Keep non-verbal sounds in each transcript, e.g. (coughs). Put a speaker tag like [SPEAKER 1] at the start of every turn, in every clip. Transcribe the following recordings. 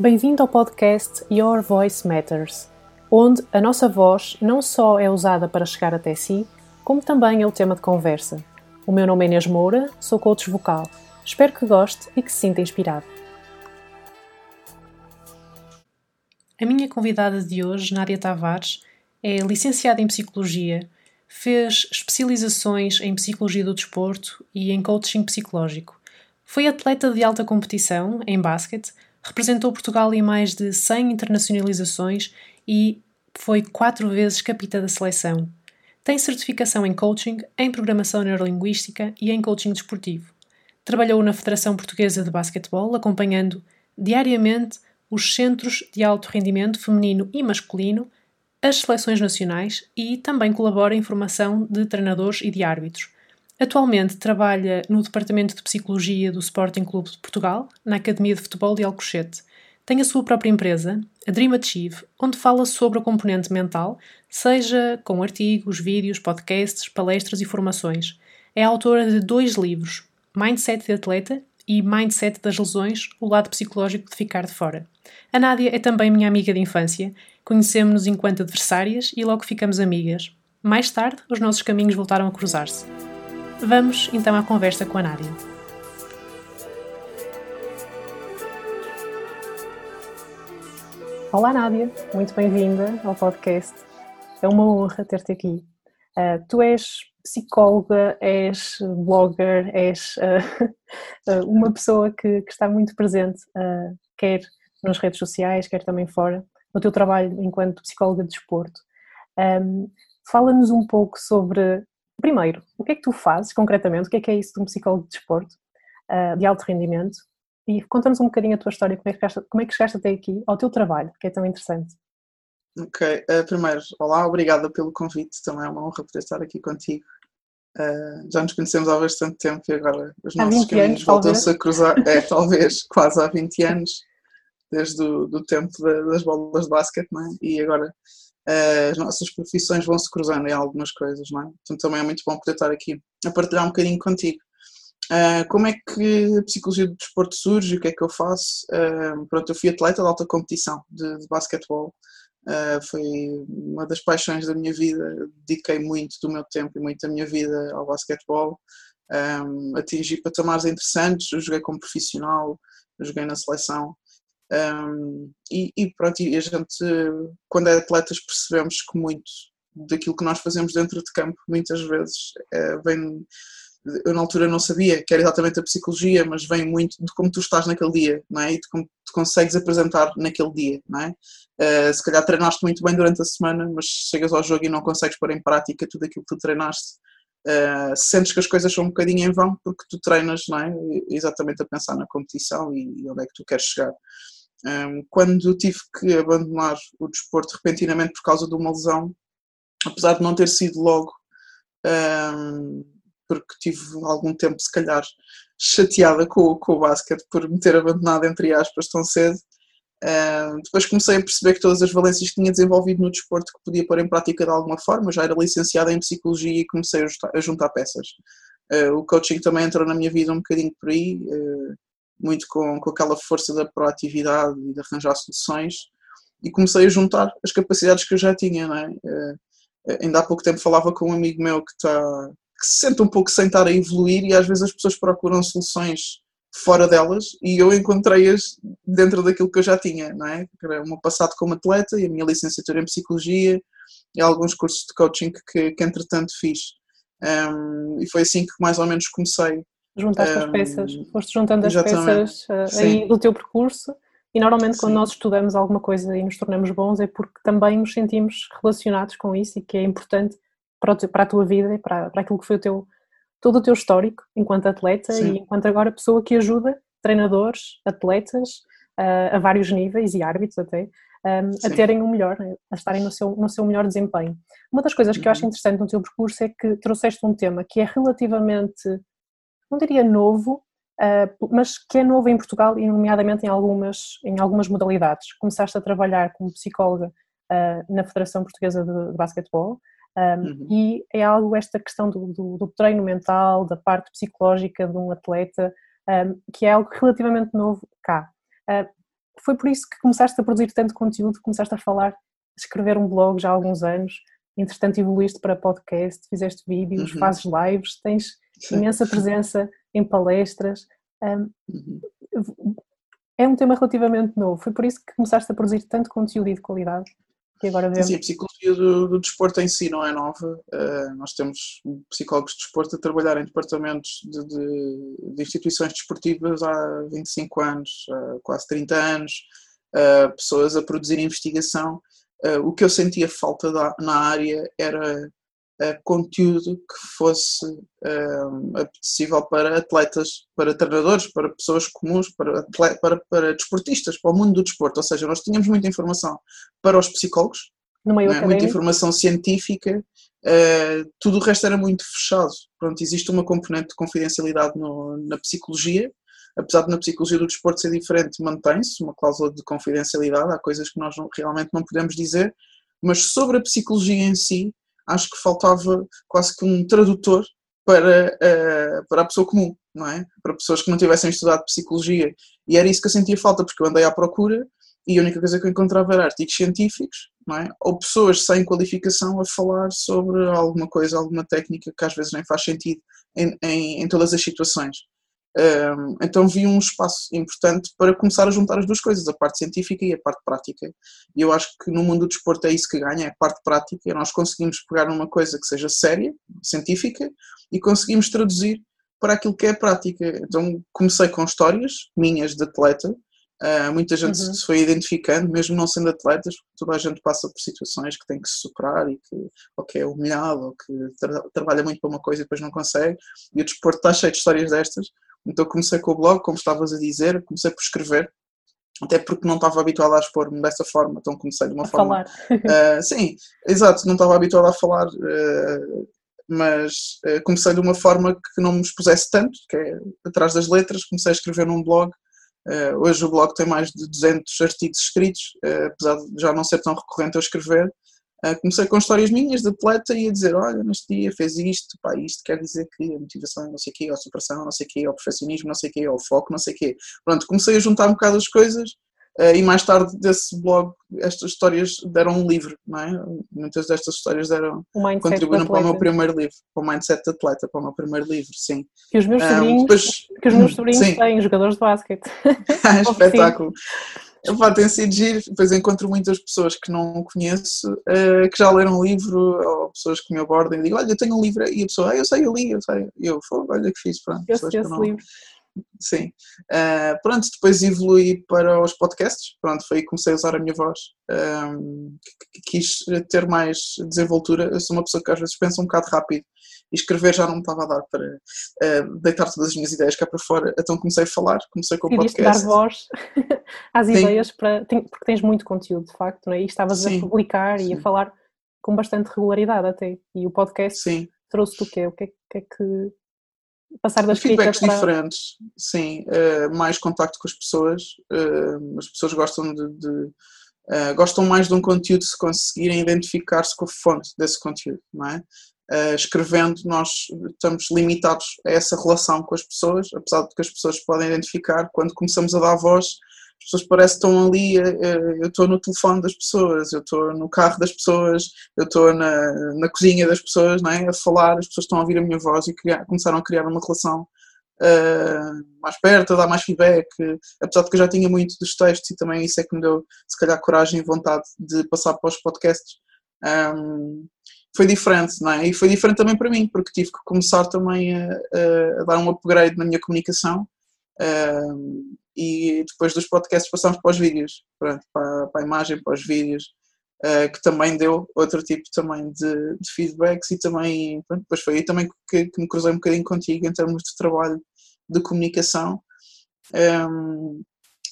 [SPEAKER 1] Bem-vindo ao podcast Your Voice Matters, onde a nossa voz não só é usada para chegar até si, como também é o tema de conversa. O meu nome é Inês Moura, sou coach vocal. Espero que goste e que se sinta inspirado. A minha convidada de hoje, Nádia Tavares, é licenciada em Psicologia, fez especializações em Psicologia do Desporto e em Coaching Psicológico. Foi atleta de alta competição em basquete, representou Portugal em mais de 100 internacionalizações e foi quatro vezes capitã da seleção. Tem certificação em coaching, em programação neurolinguística e em coaching desportivo. Trabalhou na Federação Portuguesa de Basquetebol, acompanhando diariamente os centros de alto rendimento feminino e masculino, as seleções nacionais e também colabora em formação de treinadores e de árbitros. Atualmente trabalha no Departamento de Psicologia do Sporting Clube de Portugal, na Academia de Futebol de Alcochete. Tem a sua própria empresa, a Dream Achieve, onde fala sobre o componente mental, seja com artigos, vídeos, podcasts, palestras e formações. É autora de dois livros, Mindset de Atleta e Mindset das Lesões, o lado psicológico de ficar de fora. A Nádia é também minha amiga de infância, conhecemos-nos enquanto adversárias e logo ficamos amigas. Mais tarde, os nossos caminhos voltaram a cruzar-se. Vamos então à conversa com a Nádia. Olá Nádia, muito bem-vinda ao podcast. É uma honra ter-te aqui. Uh, tu és psicóloga, és blogger, és uh, (laughs) uma pessoa que, que, está muito presente, uh, quer nas redes sociais, quer também fora, no teu trabalho enquanto psicóloga de desporto. Um, Fala-nos um pouco sobre, primeiro, o que é que tu fazes concretamente, o que é que é isso de um psicólogo de desporto, de alto rendimento, e conta-nos um bocadinho a tua história, como é, que chegaste, como é que chegaste até aqui, ao teu trabalho, que é tão interessante.
[SPEAKER 2] Ok, uh, primeiro, olá, obrigada pelo convite, também é uma honra poder estar aqui contigo. Uh, já nos conhecemos há bastante tempo e agora os nossos caminhos voltam-se a cruzar, é, (laughs) talvez quase há 20 anos, desde o do tempo das bolas de basquete, não é? E agora as nossas profissões vão se cruzando em algumas coisas, não é? Então também é muito bom poder estar aqui a partilhar um bocadinho contigo. Uh, como é que a psicologia do desporto surge? O que é que eu faço? Uh, pronto, eu fui atleta de alta competição de, de basquetebol. Foi uma das paixões da minha vida. Dediquei muito do meu tempo e muito da minha vida ao basquetebol. Atingi patamares interessantes. Joguei como profissional, joguei na seleção. Um, e, e, pronto, e a gente, quando é atletas, percebemos que muito daquilo que nós fazemos dentro de campo, muitas vezes, vem eu na altura não sabia que era exatamente a psicologia, mas vem muito de como tu estás naquele dia, não é? E de como tu consegues apresentar naquele dia, não é? Uh, se calhar treinaste muito bem durante a semana, mas chegas ao jogo e não consegues pôr em prática tudo aquilo que tu treinaste. Uh, sentes que as coisas são um bocadinho em vão porque tu treinas, não é? Exatamente a pensar na competição e onde é que tu queres chegar. Um, quando tive que abandonar o desporto repentinamente por causa de uma lesão, apesar de não ter sido logo. Um, porque tive algum tempo, se calhar, chateada com, com o basquete por me ter abandonado, entre aspas, tão cedo. Depois comecei a perceber que todas as valências que tinha desenvolvido no desporto que podia pôr em prática de alguma forma. Já era licenciada em Psicologia e comecei a juntar, a juntar peças. Uh, o coaching também entrou na minha vida um bocadinho por aí, uh, muito com, com aquela força da proatividade e de arranjar soluções. E comecei a juntar as capacidades que eu já tinha. Não é? ainda há pouco tempo falava com um amigo meu que está que se sente um pouco sem estar a evoluir e às vezes as pessoas procuram soluções fora delas e eu encontrei-as dentro daquilo que eu já tinha, não é? Era o meu passado como atleta e a minha licenciatura em Psicologia e alguns cursos de coaching que, que entretanto fiz. Um, e foi assim que mais ou menos comecei.
[SPEAKER 1] Juntaste um, as peças, foste juntando as peças uh, aí do teu percurso e normalmente Sim. quando nós estudamos alguma coisa e nos tornamos bons é porque também nos sentimos relacionados com isso e que é importante para, para a tua vida e para, para aquilo que foi o teu, todo o teu histórico enquanto atleta Sim. e enquanto agora pessoa que ajuda treinadores, atletas uh, a vários níveis e árbitros até um, a terem o melhor, né? a estarem no seu, no seu melhor desempenho. Uma das coisas que eu acho uhum. interessante no teu percurso é que trouxeste um tema que é relativamente, não diria novo, uh, mas que é novo em Portugal e nomeadamente em algumas, em algumas modalidades. Começaste a trabalhar como psicóloga uh, na Federação Portuguesa de, de Basquetebol, um, uhum. E é algo, esta questão do, do, do, treino mental, da parte psicológica de um atleta, um, que é algo relativamente novo cá. Uh, foi por isso que começaste a produzir tanto conteúdo, começaste a falar, a escrever um blog já há alguns anos, entretanto evoluíste para podcast, fizeste vídeos, uhum. fazes lives, tens imensa presença em palestras. Um, uhum. É um tema relativamente novo, foi por isso que começaste a produzir tanto conteúdo e de qualidade que agora vemos.
[SPEAKER 2] Sim, a psicologia do, do, desporto em si não é nova. Uh, nós temos psicólogos de desporto a trabalhar em departamentos de, de, de instituições desportivas há 25 anos, uh, quase 30 anos, uh, pessoas a produzir investigação. o que eu sentia falta da, na área era conteúdo que fosse um, apetecível para atletas, para treinadores, para pessoas comuns, para, para, para desportistas, para o mundo do desporto. Ou seja, nós tínhamos muita informação para os psicólogos, né? muita informação científica, uh, tudo o resto era muito fechado. Pronto, existe uma componente de confidencialidade no, na psicologia, apesar de na psicologia do desporto ser diferente, mantém-se uma cláusula de confidencialidade, há coisas que nós não, realmente não podemos dizer, mas sobre a psicologia em si, acho que faltava quase que um tradutor para, uh, para a pessoa comum, não é? Para pessoas que não tivessem estudado psicologia. E era isso que eu sentia falta, porque eu andei à procura e a única coisa que eu encontrava era artigos científicos, não é? Ou pessoas sem qualificação a falar sobre alguma coisa, alguma técnica que às vezes nem faz sentido em, em, em todas as situações. Então vi um espaço importante para começar a juntar as duas coisas, a parte científica e a parte prática. E eu acho que no mundo do desporto é isso que ganha, é a parte prática. Nós conseguimos pegar numa coisa que seja séria, científica, e conseguimos traduzir para aquilo que é prática. Então comecei com histórias minhas de atleta. Uh, muita gente uhum. se foi identificando, mesmo não sendo atletas, toda a gente passa por situações que tem que se superar e que, ou que é humilhado, ou que tra trabalha muito para uma coisa e depois não consegue. E o desporto está cheio de histórias destas então comecei com o blog, como estavas a dizer, comecei por escrever, até porque não estava habituado a expor-me dessa forma, então comecei de uma a forma. Falar. Uh, (laughs) sim, exato, não estava habituado a falar, uh, mas uh, comecei de uma forma que não me expusesse tanto, que é atrás das letras, comecei a escrever num blog. hoje o blog tem mais de 200 artigos escritos, apesar de já não ser tão recorrente a escrever, Uh, comecei com histórias minhas de atleta e a dizer, olha, neste dia fez isto, pá, isto quer dizer que a motivação não sei o quê, a superação não sei o quê, ao perfeccionismo não sei o quê, ao foco não sei o quê. Pronto, comecei a juntar um bocado as coisas uh, e mais tarde desse blog estas histórias deram um livro, não é? Muitas destas histórias deram, contribuíram para o meu primeiro livro, para o Mindset de Atleta, para o meu primeiro livro, sim.
[SPEAKER 1] Que os meus ah, sobrinhos, um, depois, que os meus (coughs) sobrinhos têm, jogadores de basquete. (laughs) (laughs)
[SPEAKER 2] Espetáculo. Epá, tem sido giro, depois encontro muitas pessoas que não conheço, uh, que já leram um livro, ou pessoas que me abordam e digo, olha, eu tenho um livro, e a pessoa, ah, eu sei, eu li, eu sei, e eu, olha que fiz, pronto.
[SPEAKER 1] Eu sei esse não... livro.
[SPEAKER 2] Sim. Uh, pronto, depois evolui para os podcasts, pronto, foi aí que comecei a usar a minha voz, um, quis ter mais desenvoltura, eu sou uma pessoa que às vezes pensa um bocado rápido, e escrever já não me estava a dar para uh, deitar todas as minhas ideias cá para fora, então comecei a falar, comecei com o podcast.
[SPEAKER 1] dar voz (laughs) às Sim. ideias, para, porque tens muito conteúdo de facto, não é? e estavas Sim. a publicar Sim. e a falar com bastante regularidade até, e o podcast trouxe-te o quê? O que é, que, é que passar das
[SPEAKER 2] feedbacks para... diferentes, sim, uh, mais contacto com as pessoas, uh, as pessoas gostam de, de uh, gostam mais de um conteúdo se conseguirem identificar-se com a fonte desse conteúdo, não é? Uh, escrevendo, nós estamos limitados a essa relação com as pessoas, apesar de que as pessoas podem identificar, quando começamos a dar voz, as pessoas parecem que estão ali, uh, eu estou no telefone das pessoas, eu estou no carro das pessoas, eu estou na, na cozinha das pessoas, não é? a falar, as pessoas estão a ouvir a minha voz e criar, começaram a criar uma relação uh, mais perto, a dar mais feedback, apesar de que eu já tinha muito dos textos e também isso é que me deu, se calhar, coragem e vontade de passar para os podcasts. Um, foi diferente, não é? E foi diferente também para mim, porque tive que começar também a, a, dar um upgrade na minha comunicação uh, e depois dos podcasts passamos para os vídeos, pronto, para, para a imagem, para os vídeos, uh, que também deu outro tipo também de, de feedbacks e também, pronto, depois foi aí também que, que, me cruzei um bocadinho contigo em termos de trabalho de comunicação. Um,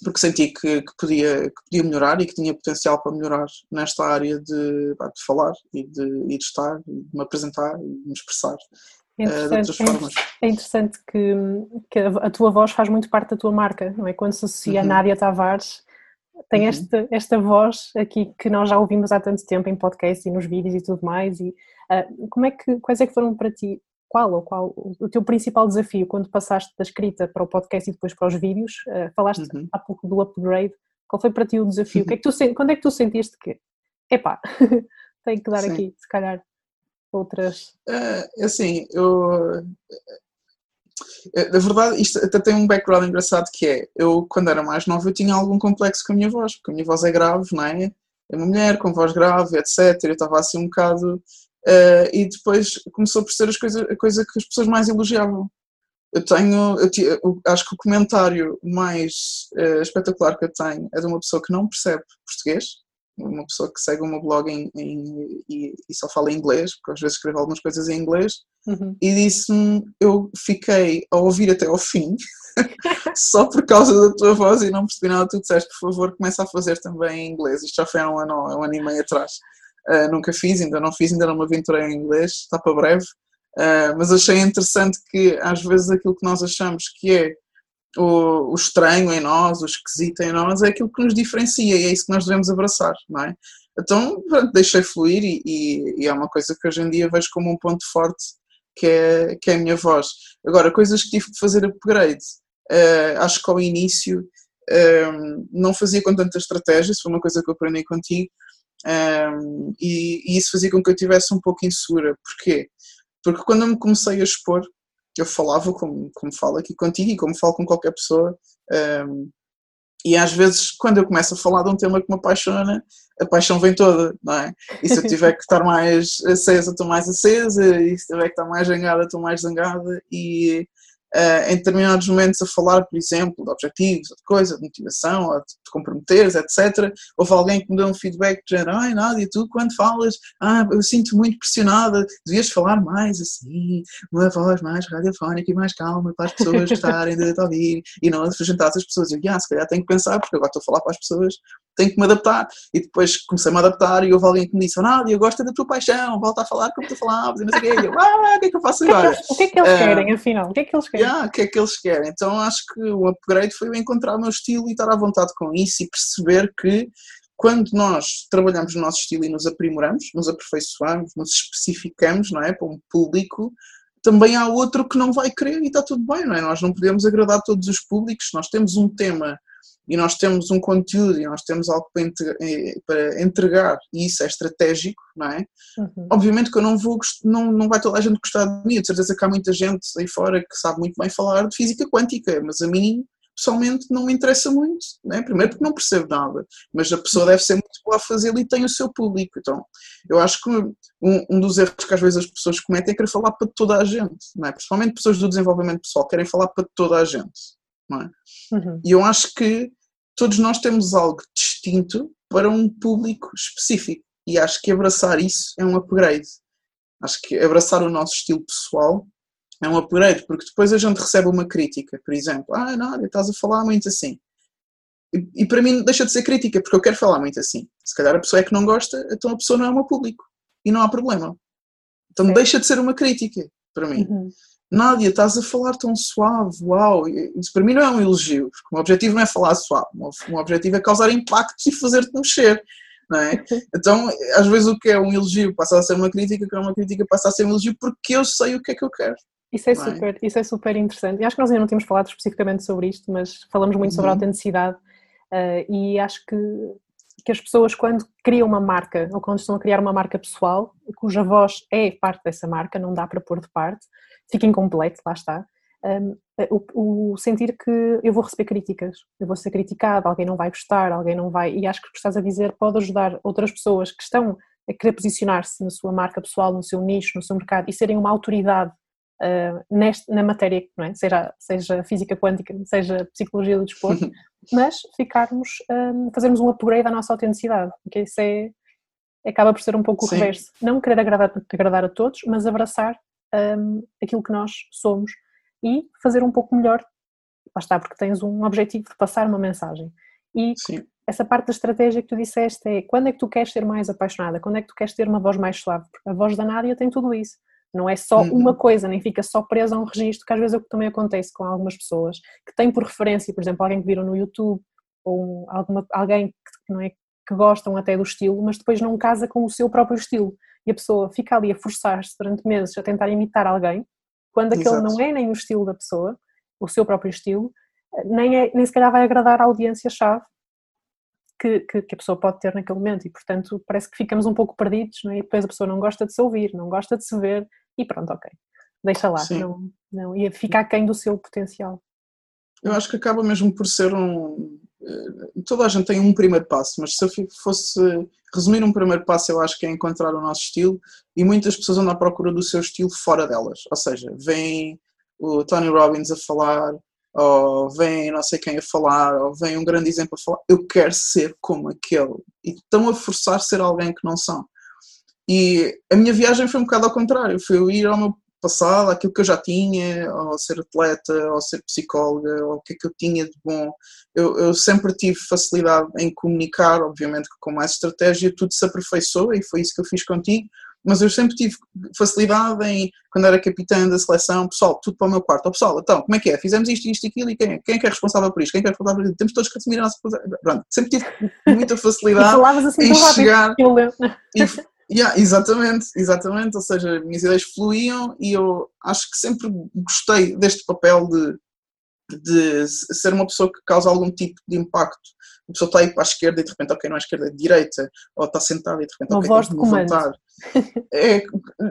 [SPEAKER 2] porque senti que, que, podia, que podia melhorar e que tinha potencial para melhorar nesta área de, de falar e de, e de estar, e de me apresentar e de me expressar.
[SPEAKER 1] É de outras formas. É interessante que, que, a tua voz faz muito parte da tua marca, não é? Quando se associa uhum. a Nádia Tavares, tem uhum. esta, esta voz aqui que nós já ouvimos há tanto tempo em podcast e nos vídeos e tudo mais. E, uh, como é que, quais é que foram para ti qual ou qual o teu principal desafio quando passaste da escrita para o podcast e depois para os vídeos? Uh, falaste uhum. há pouco do upgrade. Qual foi para ti o desafio? que é que tu, (laughs) quando é que tu sentiste que, epá, (laughs) tenho que dar Sim. aqui, se calhar, outras?
[SPEAKER 2] É, assim, eu... É, na verdade, isto até tem um background engraçado que é, eu quando era mais nova eu tinha algum complexo com a minha voz, porque a minha voz é grave, não é? É uma mulher com voz grave, etc. Eu estava assim um bocado... Uh, e depois começou por ser as coisa, a coisa que as pessoas mais elogiavam. Eu tenho, eu, eu acho que o comentário mais uh, espetacular que eu tenho é de uma pessoa que não percebe português, uma pessoa que segue o meu blog em, em, e, e, só fala inglês, porque às vezes escrevo algumas coisas em inglês, uhum. e disse-me: Eu fiquei a ouvir até ao fim, (laughs) só por causa da tua voz, e não percebi nada. Tu disseste, por favor, começa a fazer também em inglês. Isto já foi há um ano, um ano e meio atrás. Uh, nunca fiz, ainda não fiz, ainda não me aventurei em inglês, está para breve. Uh, mas achei interessante que às vezes aquilo que nós achamos que é o, o, estranho em nós, o esquisito em nós, é aquilo que nos diferencia e é isso que nós devemos abraçar, não é? Então, pronto, deixei fluir e, e, e, é uma coisa que hoje em dia vejo como um ponto forte que é, que é a minha voz. Agora, coisas que tive que fazer upgrade, uh, acho que ao início um, não fazia com tanta estratégia, isso foi uma coisa que eu aprendi contigo, um, e, e, isso fazia com que eu tivesse um pouco insegura. Porquê? Porque quando eu me comecei a expor, eu falava como, como falo aqui contigo e como falo com qualquer pessoa. Um, e às vezes, quando eu começo a falar de um tema que me apaixona, a paixão vem toda, não é? E se eu tiver que estar mais acesa, estou mais acesa, e se tiver que estar mais zangada, estou mais zangada, e uh, em determinados momentos a falar, por exemplo, de objetivos, de coisa, de motivação, ou de te comprometeres, etc. Houve alguém que me deu um feedback de género, ai Nádia, tu quando falas, ah, eu sinto muito pressionada, devias falar mais assim, uma voz mais radiofónica e mais calma para as pessoas gostarem de te ouvir e não apresentar as pessoas. Eu, ah, se calhar tenho que pensar, porque agora estou a falar para as pessoas, tenho que me adaptar. E depois comecei-me a adaptar e houve alguém que me disse, Nádia, eu gosto da tua paixão, volta a falar como tu falavas, e não sei o quê. E eu, ah, o que é que eu faço agora?
[SPEAKER 1] O que é que eles querem, afinal? O que é que eles querem?
[SPEAKER 2] Yeah, o que é que eles querem? Então acho que o upgrade foi encontrar o meu estilo e estar à vontade com isso e perceber que quando nós trabalhamos no nosso estilo e nos aprimoramos, nos aperfeiçoamos, nos especificamos, não é, para um público, também há outro que não vai querer e está tudo bem, não é? Nós não podemos agradar todos os públicos, nós temos um tema e nós temos um conteúdo e nós temos algo para entregar e isso é estratégico, não é? Uhum. Obviamente que eu não vou, não, não vai toda a gente gostar de mim, de certeza que há muita gente aí fora que sabe muito bem falar de física quântica, mas a mim pessoalmente não me interessa muito, né? primeiro porque não percebo nada, mas a pessoa deve ser muito boa a fazê-lo e tem o seu público, então eu acho que um, um, dos erros que às vezes as pessoas cometem é querer falar para toda a gente, não é? principalmente pessoas do desenvolvimento pessoal querem falar para toda a gente, não é? Uhum. E eu acho que todos nós temos algo distinto para um público específico e acho que abraçar isso é um upgrade. Acho que abraçar o nosso estilo pessoal é um upgrade, porque depois a gente recebe uma crítica, por exemplo, ah, não, estás a falar muito assim. E, e, para mim deixa de ser crítica, porque eu quero falar muito assim. Se calhar a pessoa é que não gosta, então a pessoa não é o meu público. E não há problema. Então é. deixa de ser uma crítica para mim. Uhum. Nádia, estás a falar tão suave, uau, isso para mim não é um elogio, porque o meu objetivo não é falar suave, o meu objetivo é causar impactos e fazer-te mexer, não é? Então, às vezes o que é um elogio passa a ser uma crítica, o que é uma crítica passa a ser um elogio porque eu sei o que é que eu quero.
[SPEAKER 1] Isso é, é? super, isso é super interessante. E acho que nós ainda não tínhamos falado especificamente sobre isto, mas falamos muito uhum. sobre a uhum. autenticidade uh, e acho que, que as pessoas quando criam uma marca ou quando estão a criar uma marca pessoal, cuja voz é parte dessa marca, não dá para pôr de parte, fica incompleto, lá está. Um, o, o, sentir que eu vou receber críticas, eu vou ser criticado, alguém não vai gostar, alguém não vai. E acho que o que estás a dizer pode ajudar outras pessoas que estão a querer posicionar-se na sua marca pessoal, no seu nicho, no seu mercado e serem uma autoridade uh, neste, na matéria, é? seja, seja física quântica, seja psicologia do desporto, (laughs) mas ficarmos, um, fazermos um upgrade à nossa autenticidade, porque isso é, acaba por ser um pouco Sim. o reverso. Não querer agradar, agradar a todos, mas abraçar um, aquilo que nós somos e fazer um pouco melhor. Lá está, porque tens um objetivo de passar uma mensagem. E Sim. essa parte da estratégia que tu disseste é quando é que tu queres ser mais apaixonada, quando é que tu queres ter uma voz mais suave, porque a voz da Nádia tem tudo isso. Não é só uhum. uma coisa, nem fica só presa a um registro, que às vezes é o que também acontece com algumas pessoas que têm por referência, por exemplo, alguém que viram no YouTube ou alguma, alguém que, não é, que gostam até do estilo, mas depois não casa com o seu próprio estilo e a pessoa fica ali a forçar-se durante meses a tentar imitar alguém, quando aquele não é nem o estilo da pessoa, o seu próprio estilo, nem, é, nem se calhar vai agradar a audiência-chave que, que, que, a pessoa pode ter naquele momento e, portanto, parece que ficamos um pouco perdidos não é? e depois a pessoa não gosta de se ouvir, não gosta de se ver e pronto, ok, deixa lá, não, não, e fica aquém do seu potencial.
[SPEAKER 2] Eu acho que acaba mesmo por ser um. Eh, toda a gente tem um primeiro passo, mas se eu fosse resumir um primeiro passo, eu acho que é encontrar o nosso estilo e muitas pessoas andam à procura do seu estilo fora delas. Ou seja, vem o Tony Robbins a falar, ou vem não sei quem a falar, ou vem um grande exemplo a falar, eu quero ser como aquele. E estão a forçar ser alguém que não são. E a minha viagem foi um bocado ao contrário, foi eu ir ao meu passado, aquilo que eu já tinha, ou ser atleta, ou ser psicóloga, ou o que é que eu tinha de bom. Eu, eu sempre tive facilidade em comunicar, obviamente que com mais estratégia tudo se aperfeiçoa e foi isso que eu fiz contigo, mas eu sempre tive facilidade em, quando era capitã da seleção, pessoal, tudo para o meu quarto. Oh, pessoal, então, como é que é? Fizemos isto, isto e aquilo, e quem é? Quem é que é responsável por isto? Quem é que é responsável por isto? Temos todos que assumir a nossa Pronto, sempre tive muita (laughs) facilidade assim em chegar e, Yeah, exatamente, exatamente. Ou seja, minhas ideias fluíam e eu acho que sempre gostei deste papel de, de ser uma pessoa que causa algum tipo de impacto. A pessoa está aí para a esquerda e de repente, ok, não é esquerda, é direita, ou está sentada e de repente, uma ok, voz de. É,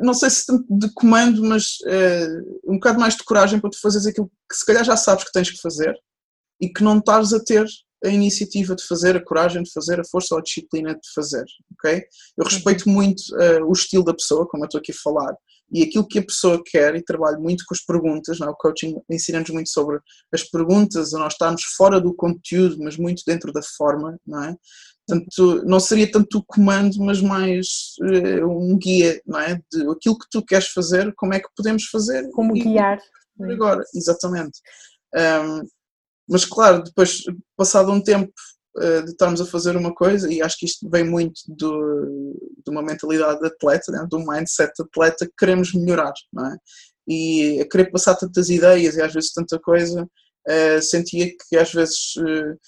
[SPEAKER 2] não sei se tanto de comando, mas é, um bocado mais de coragem para tu fazeres aquilo que se calhar já sabes que tens que fazer e que não estás a ter a iniciativa de fazer, a coragem de fazer, a força ou a disciplina de fazer, ok? Eu respeito muito uh, o estilo da pessoa, como eu estou aqui a falar, e aquilo que a pessoa quer, e trabalho muito com as perguntas, não? É? o coaching ensina-nos muito sobre as perguntas, a nós estarmos fora do conteúdo, mas muito dentro da forma, não é? Portanto, não seria tanto o comando, mas mais uh, um guia, não é? De aquilo que tu queres fazer, como é que podemos fazer.
[SPEAKER 1] Como guiar.
[SPEAKER 2] Agora, exatamente. Um, mas claro, depois, passado um tempo de estarmos a fazer uma coisa, e acho que isto vem muito do, de uma mentalidade de atleta, né, de um mindset de atleta, que queremos melhorar, não é? E a querer passar tantas ideias e às vezes tanta coisa, uh, sentia que às vezes uh,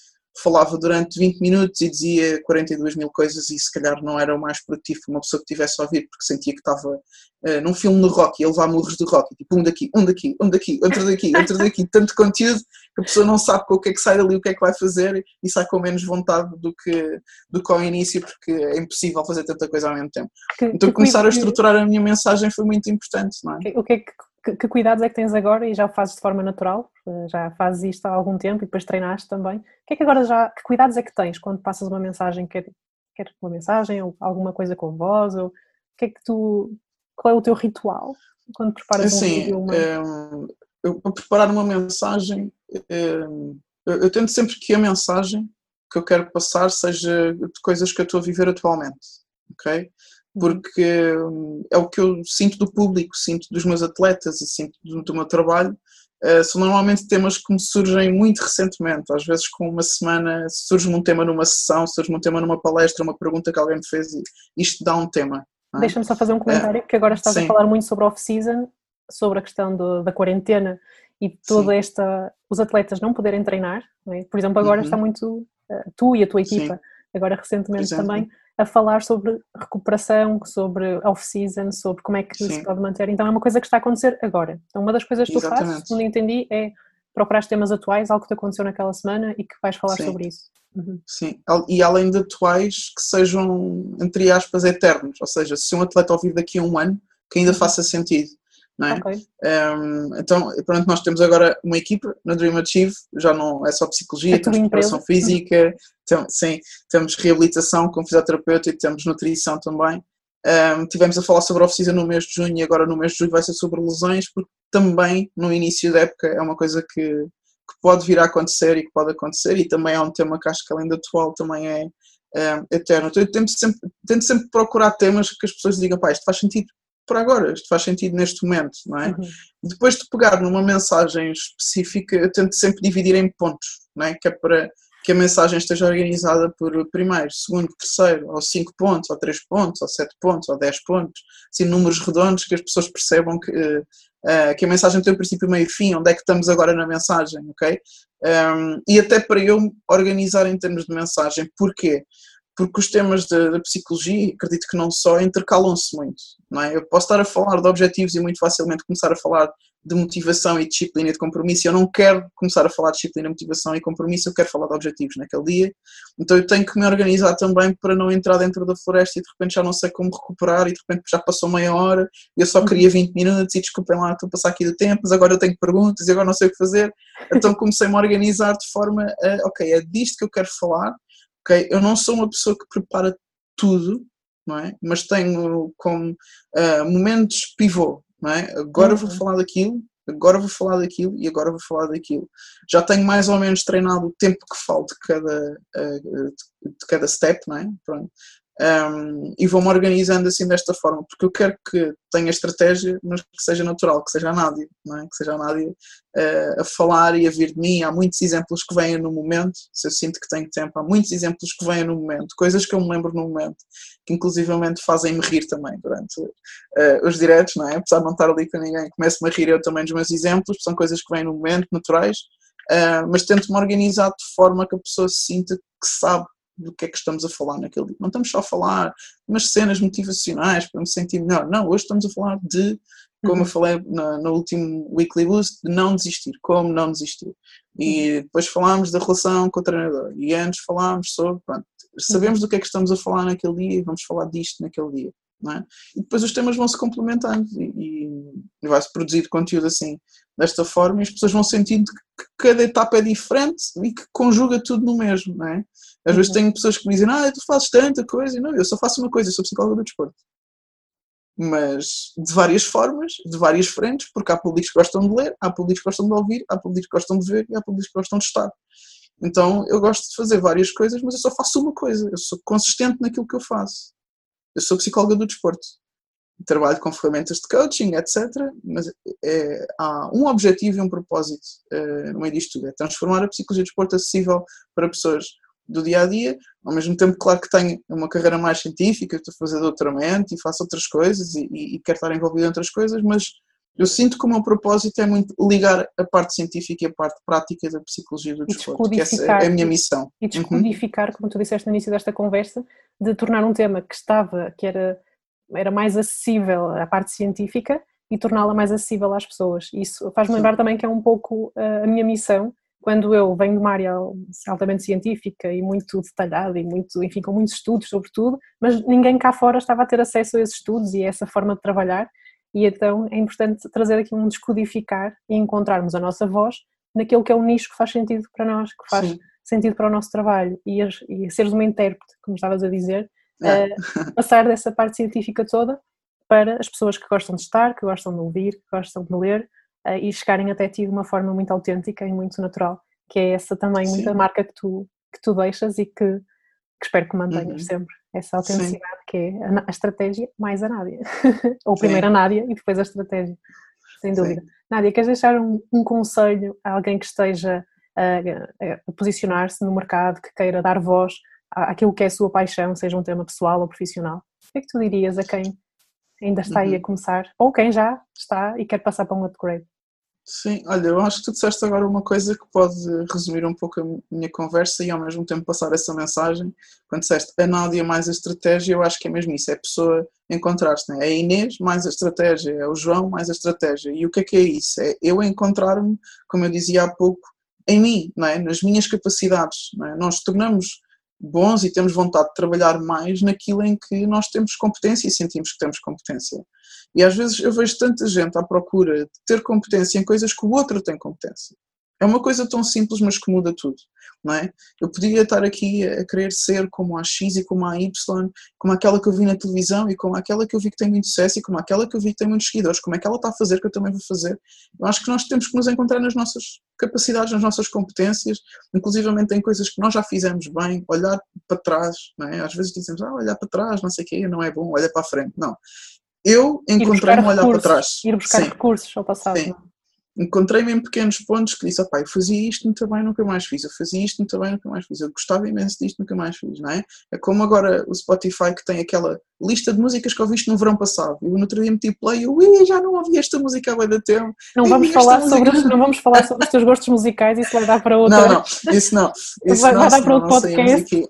[SPEAKER 2] falava durante 20 minutos e dizia 42 mil coisas e se calhar não era o mais produtivo para uma pessoa que tivesse a ouvir porque sentia que estava uh, num filme no rock e a levar murros de rock, tipo um daqui, um daqui, um daqui, outro daqui, outro (laughs) daqui, tanto conteúdo que a pessoa não sabe com o que é que sai dali, o que é que vai fazer e sai com menos vontade do que, do que ao início porque é impossível fazer tanta coisa ao mesmo tempo. Que, então que começar a estruturar a minha mensagem foi muito importante, não é?
[SPEAKER 1] O que é que que, que, cuidados é que tens agora e já o fazes de forma natural? Eh, já fazes isto há algum tempo e depois treinaste também. O que é que agora já, que cuidados é que tens quando passas uma mensagem, quer, quer uma mensagem ou alguma coisa com voz, ou o que é que tu, qual é o teu ritual quando preparas
[SPEAKER 2] assim, um vídeo? Uma... É, eu, para preparar uma mensagem, é, eu, eu tento sempre que a mensagem que eu quero passar seja de coisas que eu estou a viver atualmente, ok? Porque hum, é o que eu sinto do público, sinto dos meus atletas e sinto do, do meu trabalho. Uh, são normalmente temas que me surgem muito recentemente, às vezes com uma semana surge-me um tema numa sessão, surge-me um tema numa palestra, uma pergunta que alguém me fez e isto dá um tema.
[SPEAKER 1] É? Deixa-me só fazer um comentário, uh, que agora estás sim. a falar muito sobre off-season, sobre a questão do, da quarentena e toda sim. esta, os atletas não poderem treinar, é? por exemplo agora uhum. está muito, uh, tu e a tua equipa, sim. Agora recentemente também, a falar sobre recuperação, sobre off-season, sobre como é que Sim. se pode manter. Então é uma coisa que está a acontecer agora. Então uma das coisas que tu fazes, segundo entendi, é procurar temas atuais, algo que te aconteceu naquela semana e que vais falar Sim. sobre isso.
[SPEAKER 2] Uhum. Sim, e além de atuais, que sejam, entre aspas, eternos. Ou seja, se um atleta ouvir daqui a um ano, que ainda uhum. faça sentido não é? Okay. Um, então, pronto, nós temos agora uma equipa no Dream Achieve, já não é só psicologia, é temos preparação física, tem, sim, temos reabilitação com fisioterapeuta e temos nutrição também. Um, tivemos a falar sobre oficina no mês de junho e agora no mês de julho vai ser sobre lesões, porque também no início da época é uma coisa que, que pode vir a acontecer e que pode acontecer, e também é um tema que acho que além do atual também é, é eterno. Então eu tento sempre, tento sempre procurar temas que as pessoas digam, pá, isto faz sentido para agora, isto faz sentido neste momento, não é? Uhum. Depois de pegar numa mensagem específica, eu tento sempre dividir em pontos, não é? Que é para que a mensagem esteja organizada por primeiro, segundo, terceiro, ou cinco pontos, ou três pontos, ou sete pontos, ou dez pontos, assim, números redondos que as pessoas percebam que, uh, que a mensagem tem um princípio, meio e fim, onde é que estamos agora na mensagem, ok? Um, e até para eu organizar em termos de mensagem, porquê? Porque os temas da psicologia, acredito que não só, intercalam-se muito. Não é? Eu posso estar a falar de objetivos e muito facilmente começar a falar de motivação e disciplina e de compromisso. Eu não quero começar a falar de disciplina, motivação e compromisso, eu quero falar de objetivos naquele dia. Então eu tenho que me organizar também para não entrar dentro da floresta e de repente já não sei como recuperar e de repente já passou meia hora e eu só queria 20 minutos e desculpem lá, estou a passar aqui do tempo, mas agora eu tenho perguntas e agora não sei o que fazer. Então comecei-me a organizar de forma a, ok, é disto que eu quero falar, ok, eu não sou uma pessoa que prepara tudo, não é? Mas tenho como uh, momentos pivô, não é? Agora uhum. vou falar daquilo, agora vou falar daquilo e agora vou falar daquilo. Já tenho mais ou menos treinado o tempo que falta de cada, uh, de cada step, não é? Pronto um, e vou-me organizando assim desta forma, porque eu quero que tenha estratégia, mas que seja natural, que seja a Nádia, não é? que seja a Nádia uh, a falar e a vir de mim. Há muitos exemplos que vêm no momento, se eu sinto que tenho tempo, há muitos exemplos que vêm no momento, coisas que eu me lembro no momento, que inclusivamente fazem-me rir também durante uh, os diretos, não é? apesar de não estar ali com ninguém, começo-me a rir eu também dos meus exemplos, são coisas que vêm no momento, naturais, uh, mas tento-me organizar de forma que a pessoa se sinta que sabe do que é que estamos a falar naquele dia. Não estamos só a falar umas cenas motivacionais para me sentir melhor. Não, hoje estamos a falar de, como uhum. eu falei no, no, último Weekly Boost, de não desistir, como não desistir. E uhum. depois falámos da relação com o treinador. E antes falámos sobre, pronto, sabemos uhum. do que é que estamos a falar naquele dia e vamos falar disto naquele dia. É? E depois os temas vão se complementando e, e vai-se produzir conteúdo assim, desta forma, e as pessoas vão sentindo que cada etapa é diferente e que conjuga tudo no mesmo. Não é? Às uhum. vezes tenho pessoas que me dizem, ah, tu fazes tanta coisa, e não, eu só faço uma coisa, eu sou psicóloga do desporto. Mas de várias formas, de várias frentes, porque há públicos que gostam de ler, há públicos que gostam de ouvir, há públicos que gostam de ver e há públicos que gostam de estar. Então eu gosto de fazer várias coisas, mas eu só faço uma coisa, eu sou consistente naquilo que eu faço. Eu sou psicóloga do desporto. Trabalho com ferramentas de coaching, etc. Mas é, há um objetivo e um propósito é, no meio disto tudo: é transformar a psicologia do desporto acessível para pessoas do dia a dia. Ao mesmo tempo, claro que tenho uma carreira mais científica, estou a fazer doutoramento e faço outras coisas e, e, e quero estar envolvido em outras coisas, mas eu sinto que o meu propósito é muito ligar a parte científica e a parte prática da psicologia do desporto, que essa é a minha missão.
[SPEAKER 1] E descodificar, uhum. como tu disseste no início desta conversa, de tornar um tema que estava, que era, era mais acessível à parte científica e torná-la mais acessível às pessoas. Isso faz-me lembrar também que é um pouco uh, a minha missão, quando eu venho de uma área altamente científica e muito detalhada e muito, enfim, com muitos estudos sobre tudo, mas ninguém cá fora estava a ter acesso a esses estudos e a essa forma de trabalhar e então é importante trazer aqui um descodificar e encontrarmos a nossa voz naquilo que é um nicho que faz sentido para nós, que faz Sim. sentido para o nosso trabalho e, e seres uma intérprete, como estavas a dizer, é. uh, passar dessa parte científica toda para as pessoas que gostam de estar, que gostam de ouvir, que gostam de ler uh, e chegarem até ti de uma forma muito autêntica e muito natural, que é essa também Sim. muita marca que tu, que tu deixas e que, que espero que mantenhas uhum. sempre essa autenticidade Sim. que é a, a, estratégia mais a Nádia. (laughs) Ou primeiro Sim. a Nádia e depois a estratégia, sem dúvida. Sim. Nádia, queres deixar um, um, conselho a alguém que esteja a, a posicionar-se no mercado, que queira dar voz àquilo que é a sua paixão, seja um tema pessoal ou profissional? O que é que tu dirias a quem ainda está uhum. aí a uhum. começar, ou quem já está e quer passar para um upgrade?
[SPEAKER 2] Sim, olha, eu acho que tu disseste agora uma coisa que pode resumir um pouco a minha conversa e ao mesmo tempo passar essa mensagem. Quando disseste a Nádia mais a estratégia, eu acho que é mesmo isso, é a pessoa encontrar-se, né? é a Inês mais a estratégia, é o João mais a estratégia. E o que é que é isso? É eu encontrar-me, como eu dizia há pouco, em mim, não é? nas minhas capacidades. Não é? Nós tornamos bons e temos vontade de trabalhar mais naquilo em que nós temos competência e sentimos que temos competência. E às vezes eu vejo tanta gente à procura de ter competência em coisas que o outro tem competência. É uma coisa tão simples, mas que muda tudo, não é? Eu podia estar aqui a querer ser como a X e como a Y, como aquela que eu vi na televisão e como aquela que eu vi que tem muito sucesso e como aquela que eu vi que tem muitos seguidores, como é que ela está a fazer que eu também vou fazer. Eu acho que nós temos que nos encontrar nas nossas capacidades, nas nossas competências, inclusivamente em coisas que nós já fizemos bem, olhar para trás, não é? Às vezes dizemos, ah, olhar para trás, não sei o quê, não é bom, olha para a frente. Não. Eu encontrei-me a olhar para trás.
[SPEAKER 1] Ir buscar Sim. recursos ao passado. Sim.
[SPEAKER 2] Não? Encontrei-me em pequenos pontos que disse, opá, eu fazia isto muito bem, nunca mais fiz, eu fazia isto muito bem, nunca mais fiz, eu gostava imenso disto, nunca mais fiz, não é? É como agora o Spotify que tem aquela lista de músicas que ouviste no verão passado, e no outro dia meti play e eu, já não ouvi esta música há da tempo.
[SPEAKER 1] Não vamos, falar sobre, (laughs) os, não vamos falar sobre os teus gostos musicais, isso vai dar para outra...
[SPEAKER 2] Não, não, isso não. Isso
[SPEAKER 1] vai, não, vai dar para outro podcast.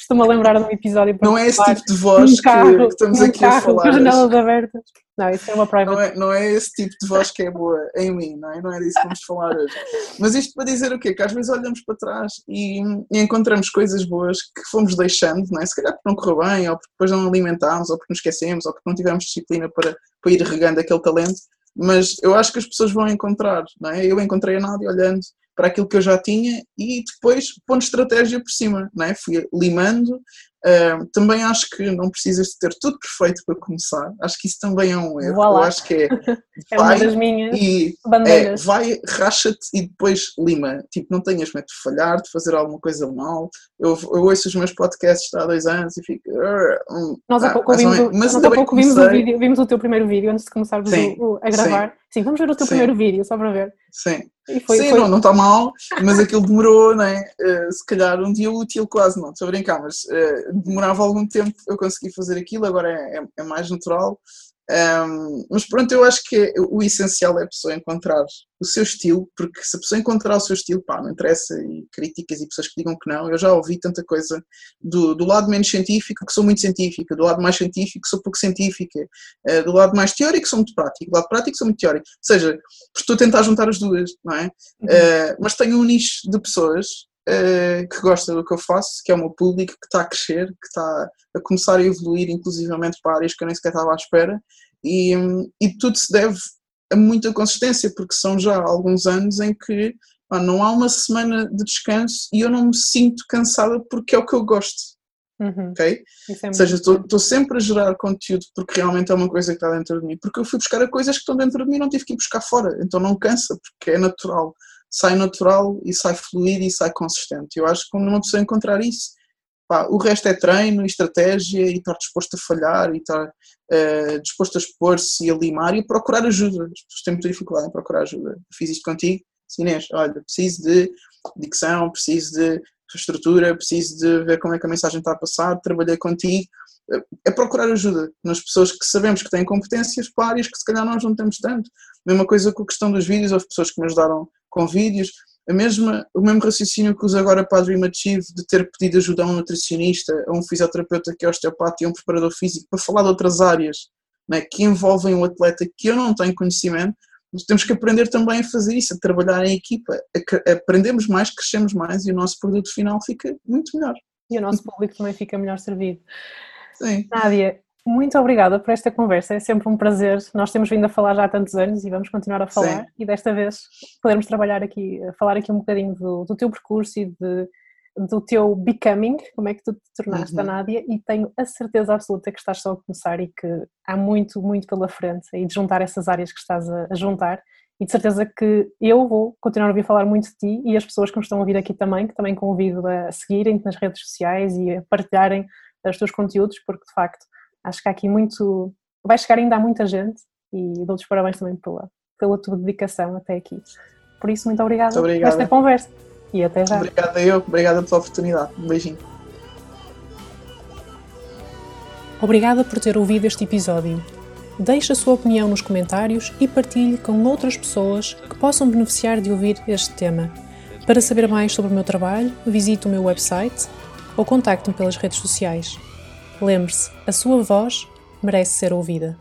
[SPEAKER 1] Estou-me (laughs) a lembrar de um episódio...
[SPEAKER 2] Não é esse tipo de voz um carro, que, que, estamos um aqui
[SPEAKER 1] carro,
[SPEAKER 2] a falar.
[SPEAKER 1] Com as janelas abertas. Não, isso é uma private.
[SPEAKER 2] Não é, não é esse tipo de voz que é boa em mim, não é? Não é disso que vamos falar hoje. Mas isto para dizer o quê? Que às vezes olhamos para trás e, e encontramos coisas boas que fomos deixando, não é? Se calhar porque não correu bem, ou porque depois não alimentámos, ou porque nos esquecemos, ou porque não tivemos disciplina para, para ir regando aquele talento. Mas eu acho que as pessoas vão encontrar, não é? Eu encontrei a Nádia olhando para aquilo que eu já tinha e depois pondo estratégia por cima, não é? Fui limando. Uh, também acho que não precisas de ter tudo perfeito para começar. Acho que isso também é um erro.
[SPEAKER 1] Voilà.
[SPEAKER 2] Eu acho que é, (laughs)
[SPEAKER 1] é vai uma das minhas
[SPEAKER 2] e é, vai, racha-te e depois lima. Tipo, não tenhas medo de falhar, de fazer alguma coisa mal. Eu, eu ouço os meus podcasts há dois anos e fico.
[SPEAKER 1] Nós há pouco, vimos, o, nós há pouco vimos, o vídeo, vimos o teu primeiro vídeo antes de começarmos o, a gravar. Sim. Sim, vamos ver o teu Sim. primeiro vídeo, só para ver.
[SPEAKER 2] Sim. Foi, Sim, foi... não está mal, mas aquilo demorou, né? Uh, se calhar um dia útil quase, não, estou a brincar, mas uh, demorava algum tempo eu consegui fazer aquilo, agora é, é, é mais natural. Um, mas pronto, eu acho que o essencial é a pessoa encontrar o seu estilo, porque se a pessoa encontrar o seu estilo, pá, não interessa, e críticas e pessoas que digam que não, eu já ouvi tanta coisa do, do lado menos científico, que sou muito científica, do lado mais científico, que sou pouco científica, uh, do lado mais teórico, sou muito prático, do lado prático, sou muito teórico. Ou seja, estou a tentar juntar as duas, não é? Uhum. Uh, mas tenho um nicho de pessoas uh, que gosta do que eu faço, que é o meu público, que está a crescer, que está a começar a evoluir, inclusivamente para áreas que eu nem sequer estava à espera, e, e tudo se deve a muita consistência, porque são já alguns anos em que não há uma semana de descanso e eu não me sinto cansada porque é o que eu gosto. Uhum. Ok? É Ou seja, estou sempre a gerar conteúdo porque realmente é uma coisa que está dentro de mim. Porque eu fui buscar a coisas que estão dentro de mim e não tive que ir buscar fora. Então não cansa, porque é natural sai natural e sai fluido e sai consistente. Eu acho que quando uma pessoa encontrar isso, pá, o resto é treino, estratégia e estar disposto a falhar e estar uh, disposto a expor-se e a limar e procurar ajuda. As pessoas têm muita dificuldade em procurar ajuda. Fiz isto contigo, Inês, olha, preciso de dicção, preciso de estrutura, preciso de ver como é que a mensagem está a passar, trabalhei contigo, é procurar ajuda nas pessoas que sabemos que têm competências para áreas que se calhar nós não temos tanto. Mesma coisa com a questão dos vídeos, houve pessoas que me ajudaram com vídeos, a mesma, o mesmo raciocínio que uso agora para a Dream Achieve de ter pedido ajuda a um nutricionista, a um fisioterapeuta que é osteopata e a um preparador físico para falar de outras áreas né, que envolvem o um atleta que eu não tenho conhecimento, mas temos que aprender também a fazer isso, a trabalhar em equipa. Aprendemos mais, crescemos mais e o nosso produto final fica muito melhor.
[SPEAKER 1] E o nosso público também fica melhor servido.
[SPEAKER 2] Sim.
[SPEAKER 1] Nádia, muito obrigada por esta conversa, é sempre um prazer. Nós temos vindo a falar já há tantos anos e vamos continuar a falar. Sim. E desta vez podermos trabalhar aqui, falar aqui um bocadinho do, do teu percurso e de, do teu becoming, como é que tu te tornaste uhum. a Nádia. E tenho a certeza absoluta que estás só a começar e que há muito, muito pela frente e de juntar essas áreas que estás a, a juntar. E de certeza que eu vou continuar a ouvir falar muito de ti e as pessoas que me estão a ouvir aqui também, que também convido a seguirem nas redes sociais e a partilharem os teus conteúdos, porque de facto acho que há aqui muito. Vai chegar ainda a muita gente e dou-te os parabéns também pela, pela tua dedicação até aqui. Por isso, muito obrigada, muito por esta conversa e até já.
[SPEAKER 2] Obrigada eu, obrigada pela oportunidade. Um beijinho.
[SPEAKER 1] Obrigada por ter ouvido este episódio. Deixe a sua opinião nos comentários e partilhe com outras pessoas que possam beneficiar de ouvir este tema. Para saber mais sobre o meu trabalho, visite o meu website ou contacte-me pelas redes sociais. Lembre-se, a sua voz merece ser ouvida.